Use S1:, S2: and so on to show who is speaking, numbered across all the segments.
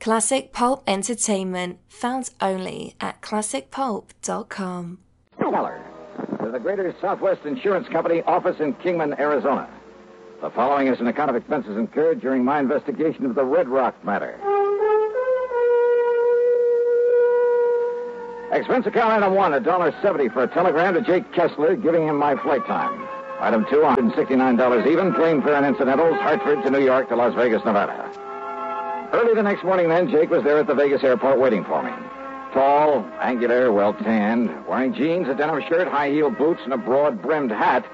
S1: Classic Pulp Entertainment, found only at classicpulp.com.
S2: Keller, to the Greater Southwest Insurance Company office in Kingman, Arizona. The following is an account of expenses incurred during my investigation of the Red Rock matter. Expense account item one, $1.70 for a telegram to Jake Kessler giving him my flight time. Item two, $169 even, plane fare and incidentals, Hartford to New York to Las Vegas, Nevada. Early the next morning, then, Jake was there at the Vegas airport waiting for me. Tall, angular, well tanned, wearing jeans, a denim shirt, high heeled boots, and a broad brimmed hat.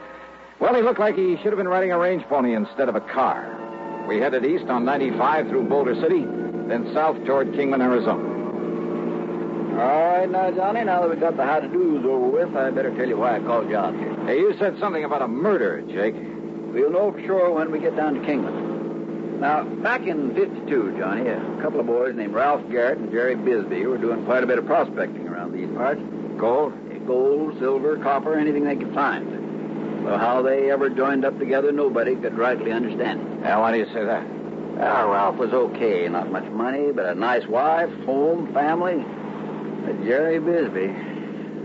S2: Well, he looked like he should have been riding a range pony instead of a car. We headed east on 95 through Boulder City, then south toward Kingman, Arizona.
S3: All right, now, Johnny, now that we got the how to do's over with, I better tell you why I called you out here.
S2: Hey, you said something about a murder, Jake.
S3: We'll know for sure when we get down to Kingman. Now, back in 52, Johnny, a couple of boys named Ralph Garrett and Jerry Bisbee were doing quite a bit of prospecting around these parts.
S2: Gold?
S3: Gold, silver, copper, anything they could find. Well, how they ever joined up together, nobody could rightly understand.
S2: Yeah, why do you say that?
S3: Well, Ralph was okay. Not much money, but a nice wife, home, family. But Jerry Bisbee,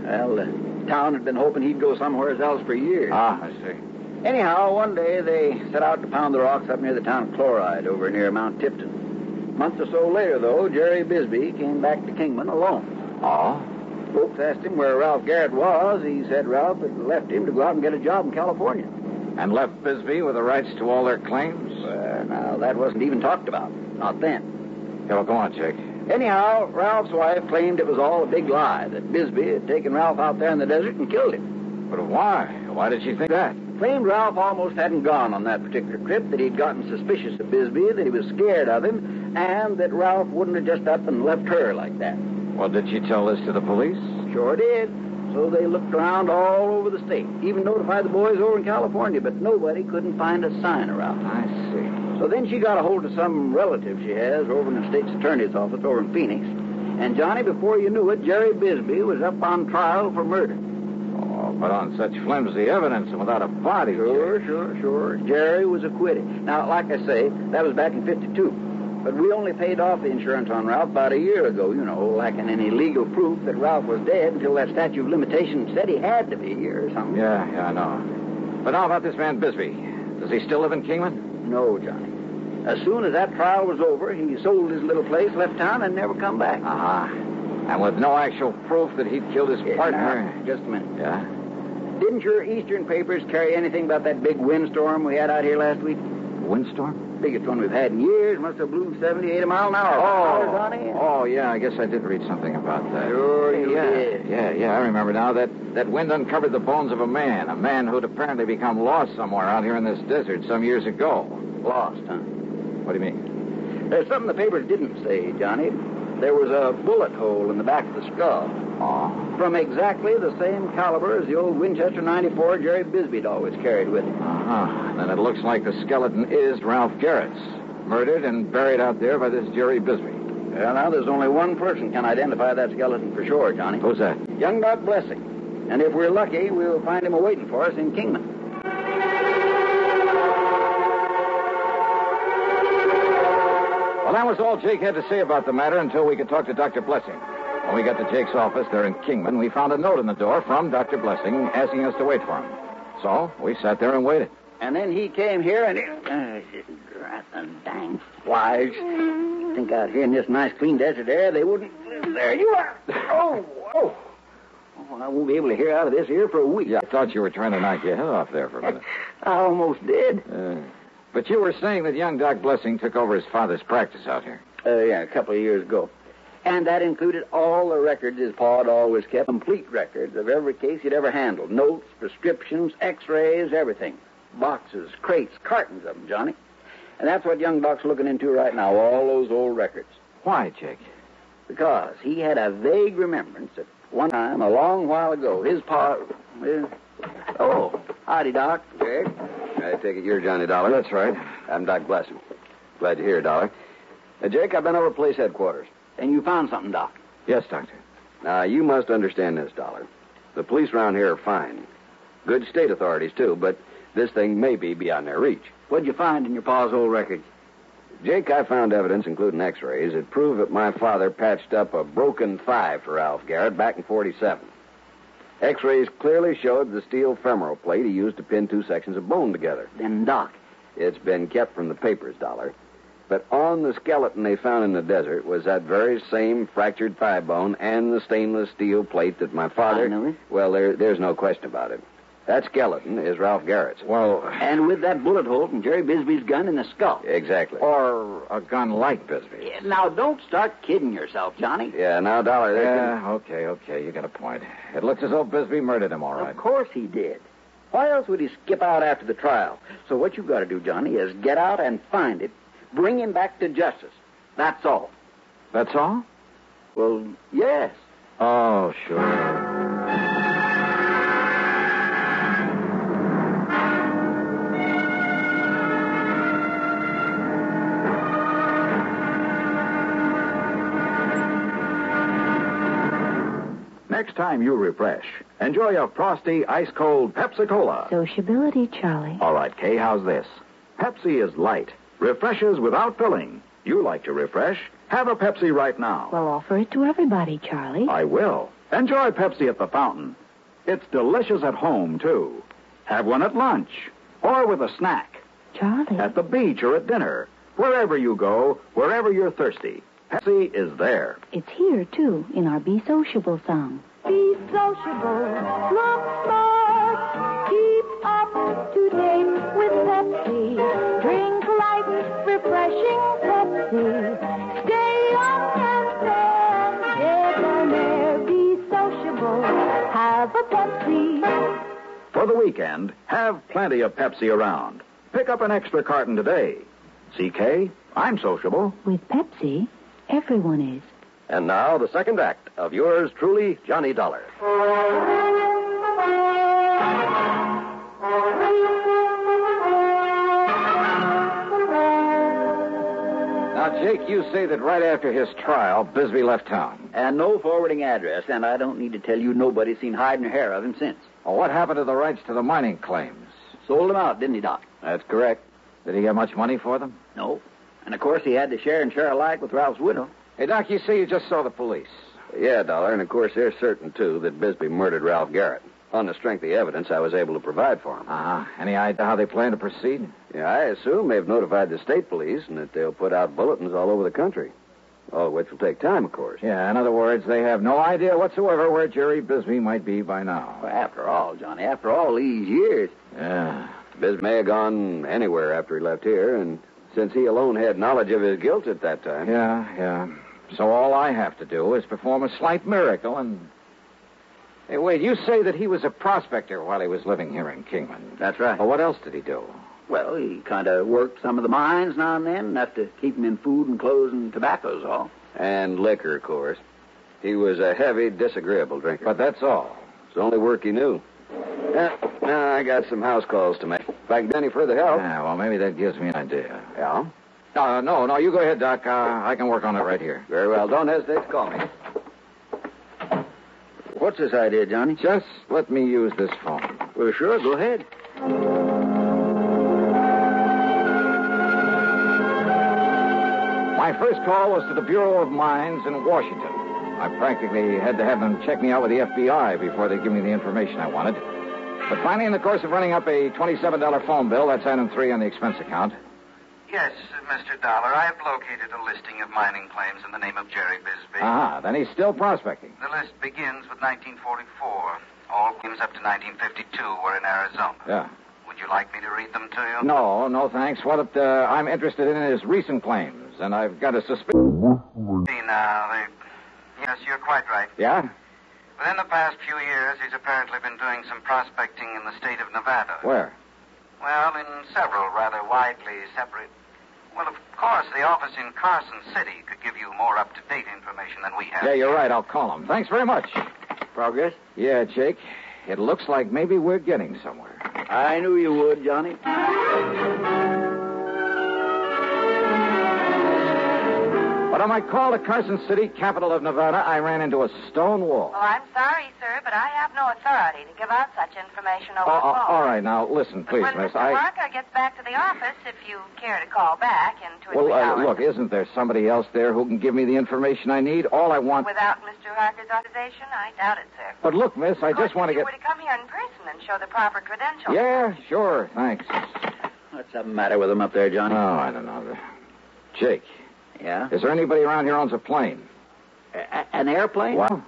S3: well, the town had been hoping he'd go somewhere else for years.
S2: Ah, I see.
S3: Anyhow, one day they set out to pound the rocks up near the town of Chloride over near Mount Tipton. A month or so later, though, Jerry Bisbee came back to Kingman alone.
S2: Oh?
S3: Folks asked him where Ralph Garrett was. He said Ralph had left him to go out and get a job in California.
S2: And left Bisbee with the rights to all their claims?
S3: Well, now, that wasn't even talked about. Not then.
S2: Yeah, well, go on, Jake.
S3: Anyhow, Ralph's wife claimed it was all a big lie, that Bisbee had taken Ralph out there in the desert and killed him.
S2: But why? Why did she think that?
S3: Claimed Ralph almost hadn't gone on that particular trip, that he'd gotten suspicious of Bisbee, that he was scared of him, and that Ralph wouldn't have just up and left her like that.
S2: Well, did she tell this to the police?
S3: Sure did. So they looked around all over the state, even notified the boys over in California, but nobody couldn't find a sign of Ralph.
S2: I see.
S3: So then she got a hold of some relative she has over in the state's attorney's office over in Phoenix. And Johnny, before you knew it, Jerry Bisbee was up on trial for murder.
S2: But on such flimsy evidence and without a body.
S3: Sure, sure, sure. Jerry was acquitted. Now, like I say, that was back in 52. But we only paid off the insurance on Ralph about a year ago, you know, lacking any legal proof that Ralph was dead until that statute of limitations said he had to be here or something.
S2: Yeah, yeah, I know. But how about this man Bisbee? Does he still live in Kingman?
S3: No, Johnny. As soon as that trial was over, he sold his little place, left town, and never come back.
S2: Uh-huh. And with no actual proof that he'd killed his
S3: Yeah,
S2: partner.
S3: now, just a minute.
S2: Yeah?
S3: Didn't your Eastern papers carry anything about that big windstorm we had out here last week?
S2: Windstorm?
S3: Biggest one we've had in years. Must have blew 78 a mile an hour. Johnny.
S2: oh, yeah, I guess I did read something about that.
S3: Sure you
S2: yeah,
S3: did.
S2: Yeah, yeah, I remember now. That, that wind uncovered the bones of a man, a man who'd apparently become lost somewhere out here in this desert some years ago.
S3: Lost, huh?
S2: What do you mean?
S3: There's something the papers didn't say, Johnny. There was a bullet hole in the back of the skull. From exactly the same caliber as the old Winchester 94 Jerry Bisbee'd always carried with him.
S2: Uh-huh. Then it looks like the skeleton is Ralph Garrett's. Murdered and buried out there by this Jerry Bisbee.
S3: Well, now there's only one person can identify that skeleton for sure, Johnny.
S2: Who's that?
S3: Young Doc Blessing. And if we're lucky, we'll find him awaiting for us in Kingman.
S2: Well, that was all Jake had to say about the matter until we could talk to Dr. Blessing. When we got to Jake's office there in Kingman, we found a note in the door from Dr. Blessing asking us to wait for him. So we sat there and waited.
S3: And then he came here and... Uh, dang flies. You think out here in this nice clean desert air, they wouldn't there. You are... Oh, oh. Oh, I won't be able to hear out of this here for a week.
S2: Yeah, I thought you were trying to knock your head off there for a minute.
S3: I almost did.
S2: Uh, but you were saying that young Doc Blessing took over his father's practice out here.
S3: Uh, yeah, a couple of years ago. And that included all the records his pa had always kept, complete records of every case he'd ever handled. Notes, prescriptions, x-rays, everything. Boxes, crates, cartons of them, Johnny. And that's what young Doc's looking into right now, all those old records.
S2: Why, Jake?
S3: Because he had a vague remembrance that one time, a long while ago, his pa... Well, oh, howdy, Doc.
S4: Jake? I take it you're Johnny Dollar.
S2: That's right.
S4: I'm Doc Blessing. Glad to hear, Dollar. Uh, Jake, I've been over police headquarters.
S3: And you found something, Doc.
S2: Yes, Doctor.
S4: Now, you must understand this, Dollar. The police around here are fine. Good state authorities, too, but this thing may be beyond their reach.
S3: What'd you find in your pa's old records?
S4: Jake, I found evidence, including x-rays, that prove that my father patched up a broken thigh for Ralph Garrett back in 47. X-rays clearly showed the steel femoral plate he used to pin two sections of bone together.
S3: Then, Doc,
S4: It's been kept from the papers, Dollar. But on the skeleton they found in the desert was that very same fractured thigh bone and the stainless steel plate that my father.
S3: I know it.
S4: Well, there, there's no question about it. That skeleton is Ralph Garrett's.
S2: Well,
S3: and with that bullet hole from Jerry Bisbee's gun in the skull.
S4: Exactly.
S2: or a gun like Bisbee.
S3: Yeah, Now, don't start kidding yourself, Johnny.
S4: Yeah, now, Dollar, there's
S2: Yeah, okay, okay. You got a point. It looks as though Bisbee murdered him, all right.
S3: Of course he did. Why else would he skip out after the trial? So what you've got to do, Johnny, is get out and find it. Bring him back to justice. That's all.
S2: That's all?
S3: Well, yes.
S2: Oh, sure.
S5: Next time you refresh, enjoy a frosty, ice cold Pepsi Cola.
S6: Sociability, Charlie.
S5: All right, Kay, how's this? Pepsi is light, refreshes without filling. You like to refresh? Have a Pepsi right now.
S6: Well, offer it to everybody, Charlie.
S5: I will. Enjoy Pepsi at the fountain. It's delicious at home, too. Have one at lunch or with a snack,
S6: Charlie.
S5: at the beach or at dinner. Wherever you go, wherever you're thirsty, Pepsi is there.
S6: It's here, too, in our Be Sociable song. Be sociable, look smart, keep up to date
S5: For the weekend, have plenty of Pepsi around. Pick up an extra carton today. CK, I'm sociable.
S6: With Pepsi, everyone is.
S4: And now, the second act of yours truly, Johnny Dollar.
S2: Now, Jake, you say that right after his trial, Bisbee left town.
S3: And no forwarding address, and I don't need to tell you nobody's seen hide nor hair of him since.
S2: Well, what happened to the rights to the mining claims?
S3: Sold them out, didn't he, Doc?
S2: That's correct. Did he get much money for them?
S3: No. And of course he had to share and share alike with Ralph's widow.
S2: Hey, Doc, you say you just saw the police.
S4: Yeah, Dollar, and of course they're certain, too, that Bisbee murdered Ralph Garrett. On the strength of the evidence I was able to provide for him.
S2: Uh-huh. Any idea how they plan to proceed?
S4: Yeah, I assume they've notified the state police and that they'll put out bulletins all over the country. All of which will take time, of course.
S2: Yeah, in other words, they have no idea whatsoever where Jerry Bisbee might be by now.
S3: Well, after all, Johnny, after all these years.
S2: Yeah.
S4: Bisbee may have gone anywhere after he left here, and since he alone had knowledge of his guilt at that time.
S2: Yeah, yeah. So all I have to do is perform a slight miracle and. Hey, wait, you say that he was a prospector while he was living here in Kingman.
S3: That's right.
S2: Well, what else did he do?
S3: Well, he kind of worked some of the mines now and then, enough to keep him in food and clothes and tobacco's all.
S4: And liquor, of course. He was a heavy, disagreeable drinker.
S2: But that's all.
S4: It's the only work he knew. Yeah, now I got some house calls to make. If I can do any further help.
S2: Yeah, well, maybe that gives me an idea.
S4: Yeah?
S2: Uh, no, no, you go ahead, Doc. Uh, I can work on it right here.
S4: Very well. Don't hesitate to call me.
S3: What's this idea, Johnny?
S2: Just let me use this phone.
S3: Well, sure, go ahead.
S2: First call was to the Bureau of Mines in Washington. I practically had to have them check me out with the FBI before they'd give me the information I wanted. But finally, in the course of running up a $27 phone bill, that's item three on the expense account,
S7: Yes, Mr. Dollar. I have located a listing of mining claims in the name of Jerry Bisbee.
S2: uh-huh, then he's still prospecting.
S7: The list begins with 1944. All claims up to 1952 were in Arizona.
S2: Yeah.
S7: Would you like me to read them to you?
S2: No, no, thanks. What it, uh, I'm interested in is recent claims, and I've got a suspicion.
S7: See now, they... Yes, you're quite right.
S2: Yeah?
S7: Within the past few years, he's apparently been doing some prospecting in the state of Nevada.
S2: Where?
S7: Well, in several rather widely separate. Well, of course, the office in Carson City could give you more up-to-date information than we have.
S2: Yeah, you're right. I'll call him. Thanks very much.
S3: Progress?
S2: Yeah, Jake. It looks like maybe we're getting somewhere.
S3: I knew you would, Johnny.
S2: On my call to Carson City, capital of Nevada, I ran into a stone wall.
S8: Oh, I'm sorry, sir, but I have no authority to give out such information over
S2: Oh,
S8: the
S2: oh,
S8: phone.
S2: all right, now listen, please,
S8: when
S2: miss.
S8: Mr.
S2: I
S8: Harker gets back to the office, if you care to call back in two or
S2: well,
S8: three
S2: uh,
S8: hours.
S2: look, isn't there somebody else there who can give me the information I need? All I want.
S8: Without Mr. Harker's authorization, I doubt it, sir.
S2: But look, miss, I
S8: Of course,
S2: just want to
S8: if you
S2: get.
S8: were to come here in person and show the proper credentials.
S2: Yeah, sure, thanks.
S3: What's the matter with him up there, Johnny?
S2: Oh, I don't know. Jake,
S3: Yeah?
S2: is there anybody around here owns a plane?
S3: A- an airplane?
S2: What?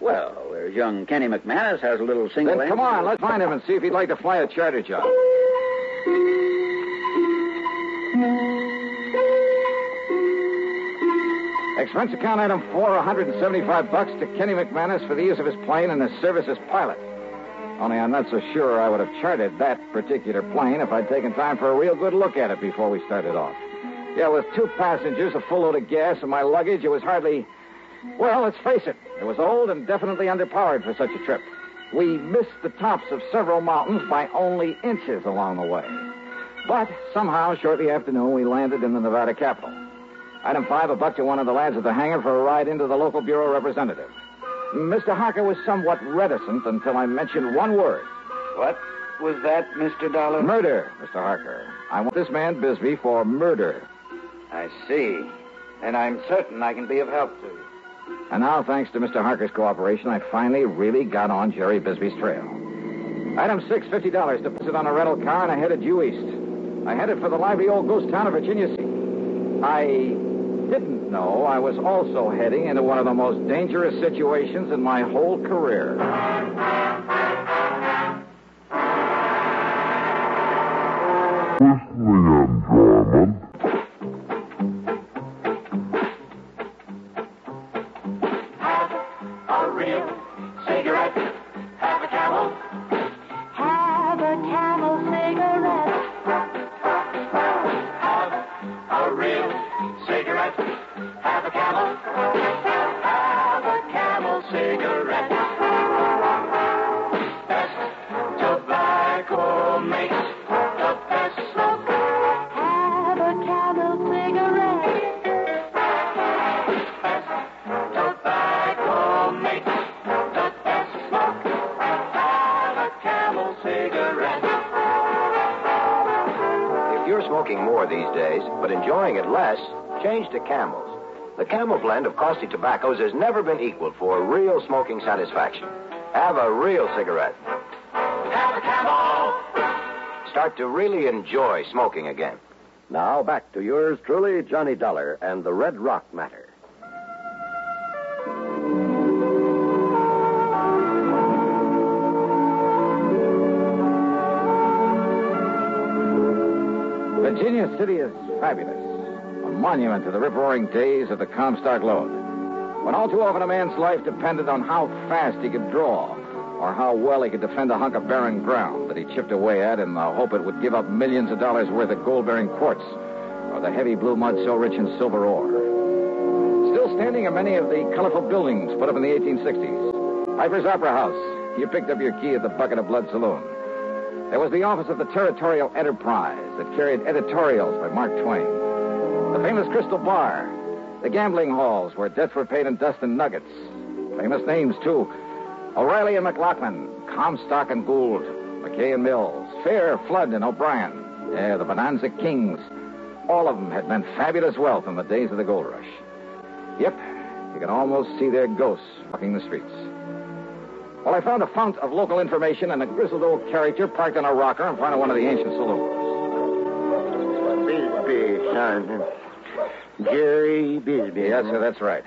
S3: Well, there's young Kenny McManus has a little single
S2: Then come on, let's find him and see if he'd like to fly a charter job. Expense account item four, 175 bucks to Kenny McManus for the use of his plane and his service as pilot. Only I'm not so sure I would have chartered that particular plane if I'd taken time for a real good look at it before we started off. Yeah, with two passengers, a full load of gas, and my luggage, it was hardly. Well, let's face it, it was old and definitely underpowered for such a trip. We missed the tops of several mountains by only inches along the way. But somehow, shortly after noon, we landed in the Nevada capital. Item five, a buck to one of the lads at the hangar for a ride into the local bureau representative. Mr. Harker was somewhat reticent until I mentioned one word.
S9: What was that, Mr. Dollar?
S2: Murder, Mr. Harker. I want this man Bisbee for murder.
S9: I see. And I'm certain I can be of help to you.
S2: And now, thanks to Mr. Harker's cooperation, I finally really got on Jerry Bisbee's trail. Item six, fifty dollars to put it on a rental car, and I headed due east. I headed for the lively old ghost town of Virginia City. I didn't know I was also heading into one of the most dangerous situations in my whole career.
S6: Have
S10: smoking more these days, but enjoying it less, change to Camels. The Camel blend of costly tobaccos has never been equaled for real smoking satisfaction. Have a real cigarette. Have a Camel! Start to really enjoy smoking again.
S4: Now back to yours truly, Johnny Dollar and the Red Rock Matter.
S2: City is fabulous. A monument to the rip-roaring days of the Comstock Lode. When all too often a man's life depended on how fast he could draw or how well he could defend a hunk of barren ground that he chipped away at in the hope it would give up millions of dollars worth of gold-bearing quartz or the heavy blue mud so rich in silver ore. Still standing are many of the colorful buildings put up in the 1860s. Piper's Opera House. You picked up your key at the Bucket of Blood Saloon. There was the office of the Territorial Enterprise that carried editorials by Mark Twain. The famous Crystal Bar. The gambling halls where debts were paid in dust and nuggets. Famous names, too. O'Reilly and McLaughlin, Comstock and Gould, Mackay and Mills, Fair, Flood, and O'Brien. Yeah, the Bonanza Kings. All of them had meant fabulous wealth in the days of the gold rush. Yep, you can almost see their ghosts walking the streets. Well, I found a fount of local information and a grizzled old character parked on a rocker in front of one of the ancient saloons.
S9: Bisbee, son. Jerry Bisbee.
S2: Yes, sir, that's right.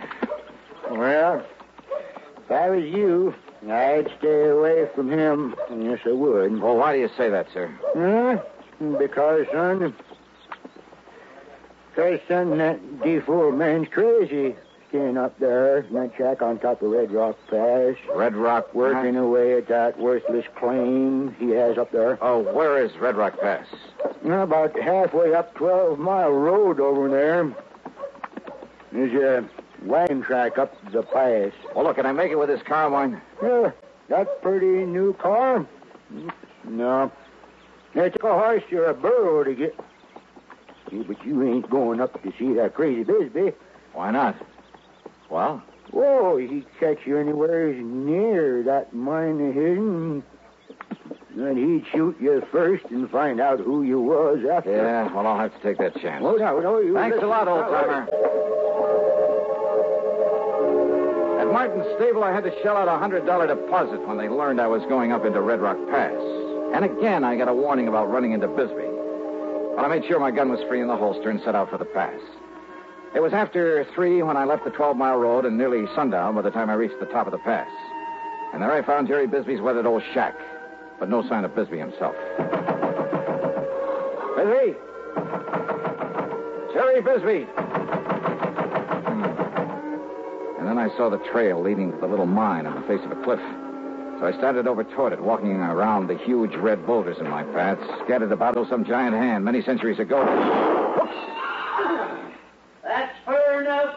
S9: Well, if I was you, I'd stay away from him. Yes, I would.
S2: Well, why do you say that, sir?
S9: Huh? Because, son, because, son, that default man's crazy. Staying up there in shack on top of Red Rock Pass,
S2: Red Rock
S9: working away at that worthless claim he has up there.
S2: Oh, where is Red Rock Pass?
S9: About halfway up 12 Mile Road over there, there's a wagon track up the pass.
S2: Well, look, can I make it with this car mine?
S9: Yeah, that pretty new car? No. It took a horse or a burro to get. Yeah, but you ain't going up to see that crazy Bisbee.
S2: Why not? Well?
S9: Whoa, he'd catch you anywhere near that mine of his. Then he'd shoot you first and find out who you was after.
S2: Yeah, well, I'll have to take that chance.
S9: No, no, you
S2: Thanks a lot, old timer. At Martin's stable, I had to shell out a $100 deposit when they learned I was going up into Red Rock Pass. And again, I got a warning about running into Bisbee. But I made sure my gun was free in the holster and set out for the pass. It was after three when I left the 12 mile road and nearly sundown by the time I reached the top of the pass. And there I found Jerry Bisbee's weathered old shack, but no sign of Bisbee himself. Bisbee! Jerry Bisbee! Hmm. And then I saw the trail leading to the little mine on the face of a cliff. So I started over toward it, walking around the huge red boulders in my path, scattered about as some giant hand many centuries ago.
S11: That's fair enough.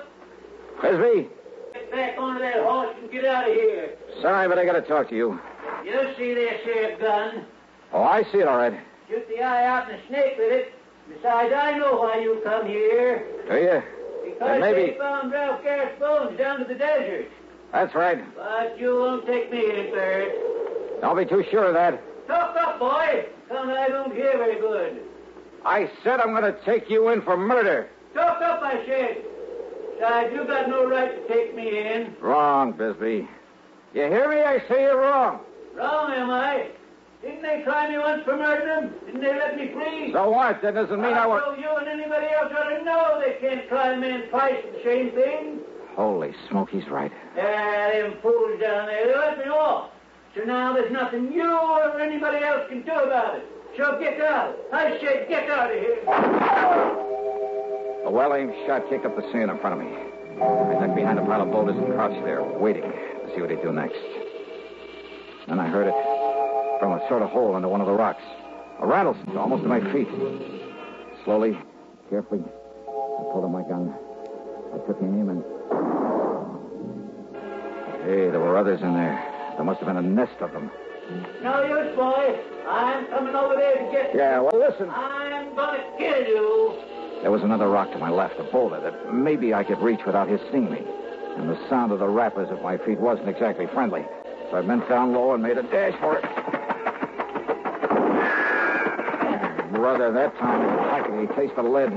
S11: Get back onto that horse and get out of here.
S2: Sorry, but I gotta talk to you.
S11: You see this here gun.
S2: Oh, I see it all right.
S11: Shoot the eye out and a snake with it. Besides, I know why you come here.
S2: Do you?
S11: Because
S2: maybe-
S11: they found Ralph Garrett's bones down to the desert.
S2: That's right.
S11: But you won't take me in, Bert.
S2: Don't be too sure of that.
S11: Talk up, boy. Come, I don't hear very good.
S2: I said I'm gonna take you in for murder.
S11: Talk up, I said. Besides, you got no right to take me in.
S2: Wrong, Bisbee. You hear me? I say you're wrong.
S11: Wrong, am I? Didn't they try me once for murdering? Didn't they let me free?
S2: So what? That doesn't mean I
S11: I
S2: was.
S11: you and anybody else ought to know they can't try a man twice for the same thing.
S2: Holy smoke, he's right.
S11: Yeah, them fools down there, they let me off. So now there's nothing you or anybody else can do about it. So get out. I said get out of here.
S2: A well-aimed shot kicked up the sand in front of me. I ducked behind a pile of boulders and crouched there, waiting to see what he'd do next. Then I heard it from a sort of hole under one of the rocks. A rattlesnake almost at my feet. Slowly, carefully, I pulled out my gun. I took aim and. Hey, there were others in there. There must have been a nest of them.
S11: No use, boy. I'm coming over there to get you.
S2: Yeah, well, listen.
S11: I'm gonna kill you.
S2: There was another rock to my left, a boulder that maybe I could reach without his seeing me. And the sound of the rattlers at my feet wasn't exactly friendly. So I bent down low and made a dash for it. Brother, that time it was like a taste of lead.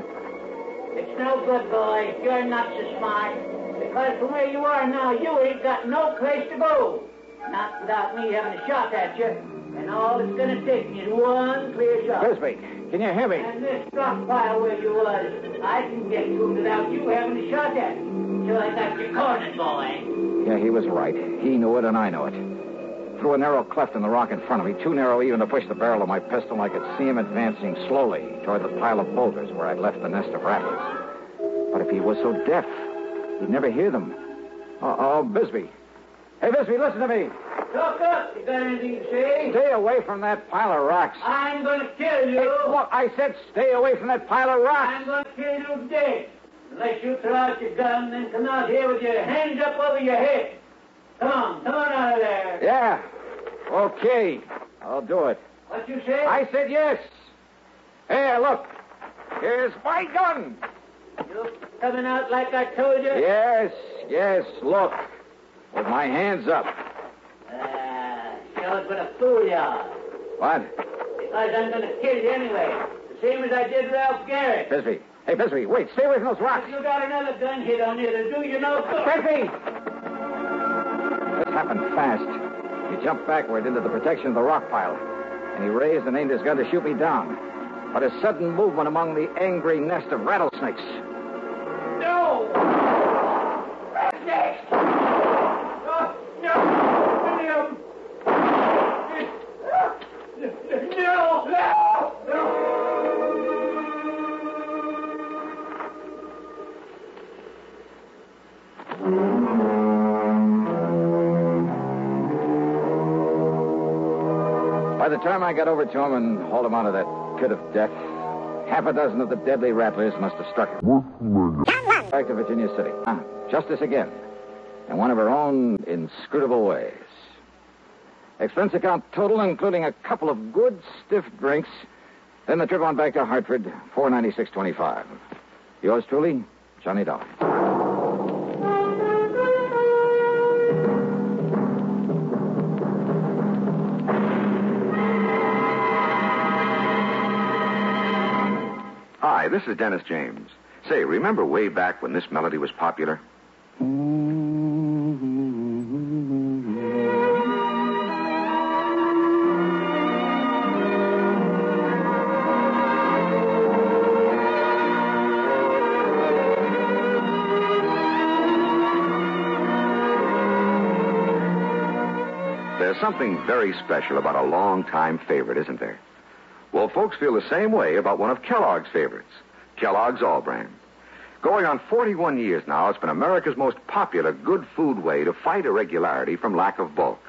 S11: It's no good, boy. You're not so smart. Because from where you are now, you ain't got no place to go. Not without me having a shot at you. And all it's gonna take is one clear shot.
S2: Bisbee, can you hear me?
S11: And this drop pile where you was, I can get to it without you having a shot at. So I got your cornered, boy.
S2: Yeah, he was right. He knew it and I knew it. Through a narrow cleft in the rock in front of me, too narrow even to push the barrel of my pistol, I could see him advancing slowly toward the pile of boulders where I'd left the nest of rattlers. But if he was so deaf, he'd never hear them. Oh, oh Bisbee. Hey, Bisbee, listen to me.
S11: Talk up. You got anything to say?
S2: Stay away from that pile of rocks.
S11: I'm gonna kill you.
S2: Hey, look, I said stay away from that pile of rocks.
S11: I'm gonna kill you dead. Unless you throw out your gun and come out here with your hands up over your head. Come on, come on out of there.
S2: Yeah. Okay. I'll do it.
S11: What you say?
S2: I said yes. Here, look. Here's my gun.
S11: You coming out like I told you?
S2: Yes, yes, look. With my hands up.
S11: Ah, sure gonna fool ya.
S2: What?
S11: Because I'm gonna kill you anyway. The same as I did Ralph Garrett.
S2: Bisbee. Hey, Bisbee, wait. Stay away from those rocks.
S11: If you got another gun hit on you, it'll do you no good.
S2: Bisbee! This happened fast. He jumped backward into the protection of the rock pile, and he raised and aimed his gun to shoot me down. But a sudden movement among the angry nest of rattlesnakes.
S11: No! Rattlesnakes!
S2: The time I got over to him and hauled him out of that pit of death, half a dozen of the deadly rattlers must have struck him. Back to Virginia City. Ah, justice again. In one of her own inscrutable ways. Expense account total, including a couple of good stiff drinks. Then the trip on back to Hartford, four ninety six twenty five. Yours truly, Johnny Dollar.
S12: This is Dennis James. Say, remember way back when this melody was popular? There's something very special about a long-time favorite, isn't there? Well, folks feel the same way about one of Kellogg's favorites, Kellogg's All-Bran. Going on 41 years now, it's been America's most popular good food way to fight irregularity from lack of bulk.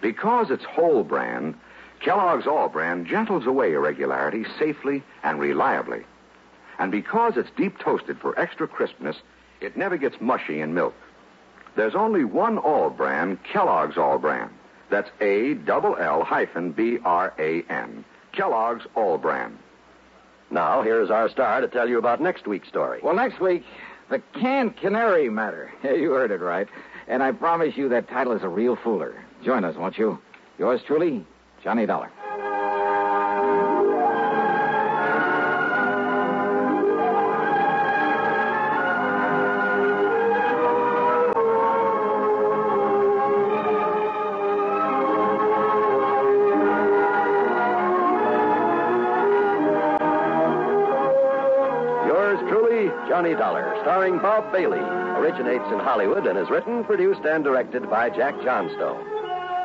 S12: Because it's whole bran, Kellogg's All-Bran gentles away irregularity safely and reliably. And because it's deep toasted for extra crispness, it never gets mushy in milk. There's only one All-Bran, Kellogg's All-Bran. That's A double L hyphen B R A N. Kellogg's All-Bran.
S4: Now, here's our star to tell you about next week's story.
S2: Well, next week, the canned canary matter. Yeah, you heard it right. And I promise you that title is a real fooler. Join us, won't you? Yours truly, Johnny Dollar.
S4: Starring Bob Bailey, originates in Hollywood and is written, produced, and directed by Jack Johnstone.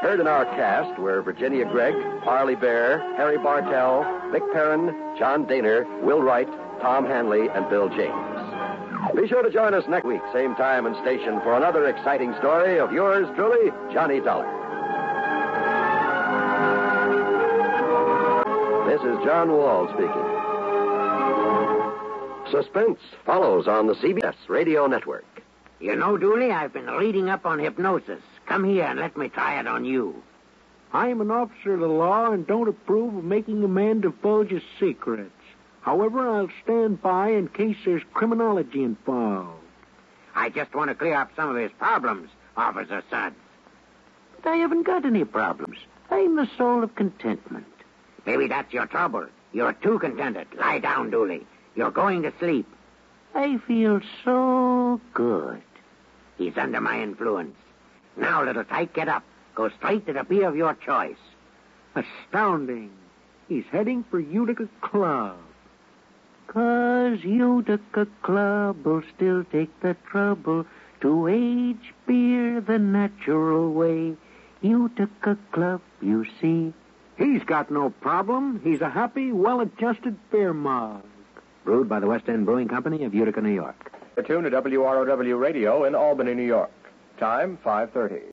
S4: Heard in our cast were Virginia Gregg, Parley Baer, Harry Bartell, Vic Perrin, John Dehner, Will Wright, Tom Hanley, and Bill James. Be sure to join us next week, same time and station, for another exciting story of yours truly, Johnny Dollar. This is John Wall speaking. Suspense follows on the CBS Radio Network.
S13: You know, Dooley, I've been reading up on hypnosis. Come here and let me try it on you.
S14: I'm an officer of the law and don't approve of making a man divulge his secrets. However, I'll stand by in case there's criminology involved.
S13: I just want to clear up some of his problems, Officer Suds.
S14: But I haven't got any problems. I'm the soul of contentment.
S13: Maybe that's your trouble. You're too contented. Lie down, Dooley. You're going to sleep.
S14: I feel so good.
S13: He's under my influence. Now, little tyke, get up. Go straight to the beer of your choice.
S14: Astounding. He's heading for Utica Club. Cause Utica Club will still take the trouble to age beer the natural way. Utica Club, you see. He's got no problem. He's a happy, well-adjusted beer mug.
S15: Brewed by the West End Brewing Company of Utica, New York.
S16: Tune to WROW Radio in Albany, New York. Time 5:30.